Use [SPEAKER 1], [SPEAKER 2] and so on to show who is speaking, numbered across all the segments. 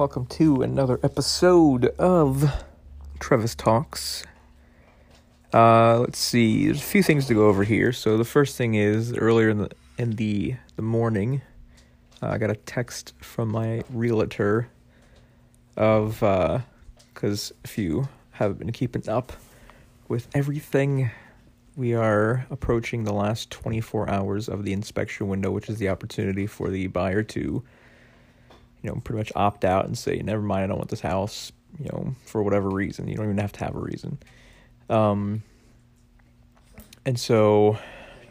[SPEAKER 1] Welcome to another episode of Trevis Talks. Uh, let's see. There's a few things to go over here. So the first thing is earlier in the in the the morning, uh, I got a text from my realtor of because uh, if you have been keeping up with everything, we are approaching the last 24 hours of the inspection window, which is the opportunity for the buyer to you know, pretty much opt out and say, never mind, I don't want this house, you know, for whatever reason. You don't even have to have a reason. Um, and so,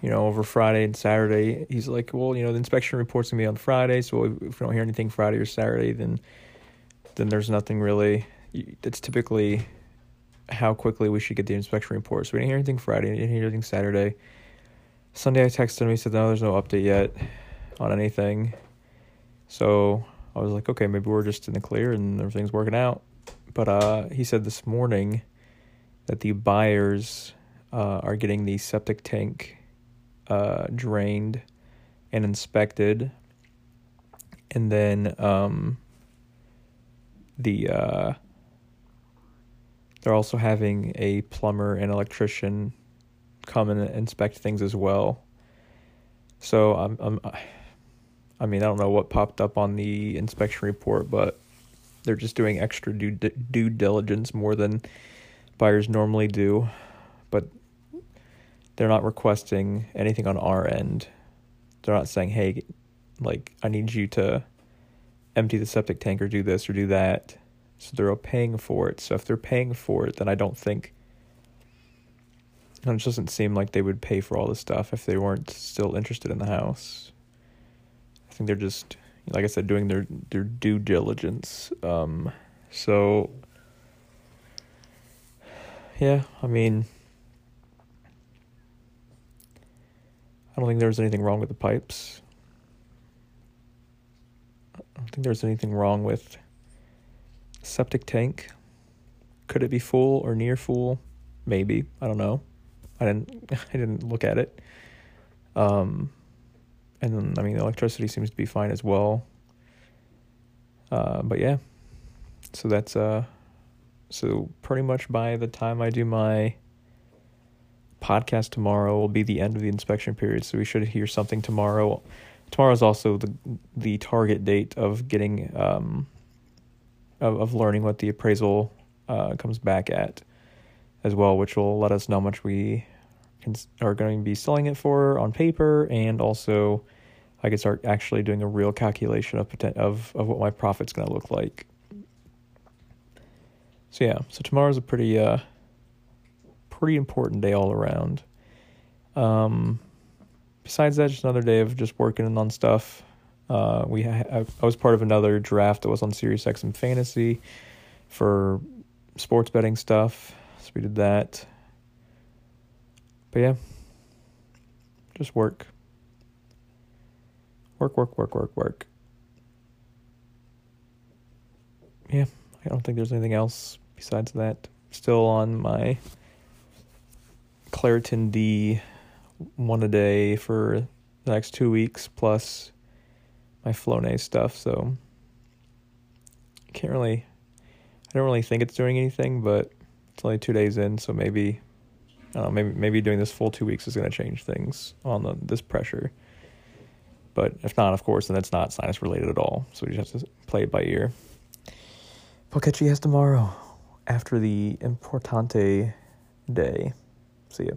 [SPEAKER 1] you know, over Friday and Saturday, he's like, well, you know, the inspection report's gonna be on Friday, so if we don't hear anything Friday or Saturday, then then there's nothing really. It's typically how quickly we should get the inspection report. So we didn't hear anything Friday, didn't hear anything Saturday. Sunday, I texted him. He said, no, there's no update yet on anything. So I was like, okay, maybe we're just in the clear and everything's working out. But uh, he said this morning that the buyers uh, are getting the septic tank uh, drained and inspected, and then um, the uh, they're also having a plumber and electrician come and inspect things as well. So I'm I'm I mean, I don't know what popped up on the inspection report, but they're just doing extra due due diligence more than buyers normally do. But they're not requesting anything on our end. They're not saying, "Hey, like I need you to empty the septic tank or do this or do that." So they're all paying for it. So if they're paying for it, then I don't think and it doesn't seem like they would pay for all this stuff if they weren't still interested in the house think they're just like I said doing their their due diligence. Um, so yeah, I mean I don't think there's anything wrong with the pipes. I don't think there's anything wrong with septic tank. Could it be full or near full? Maybe. I don't know. I didn't I didn't look at it. Um and then I mean the electricity seems to be fine as well. Uh, but yeah, so that's uh, so pretty much by the time I do my podcast tomorrow will be the end of the inspection period. So we should hear something tomorrow. Tomorrow is also the the target date of getting um of of learning what the appraisal uh comes back at as well, which will let us know how much we are going to be selling it for on paper, and also I can start actually doing a real calculation of of of what my profit's going to look like. So yeah, so tomorrow's a pretty uh pretty important day all around. Um, besides that, just another day of just working on stuff. Uh, we ha- I, was part of another draft that was on SiriusXM Fantasy for sports betting stuff, so we did that. But yeah, just work. Work, work, work, work, work. Yeah, I don't think there's anything else besides that. Still on my Claritin D one a day for the next two weeks, plus my Flonase stuff, so can't really I don't really think it's doing anything, but it's only two days in, so maybe I maybe maybe doing this full two weeks is gonna change things on the this pressure. But if not, of course, then it's not sinus related at all. So we just have to play it by ear. We'll catch you guys tomorrow after the Importante day. See ya.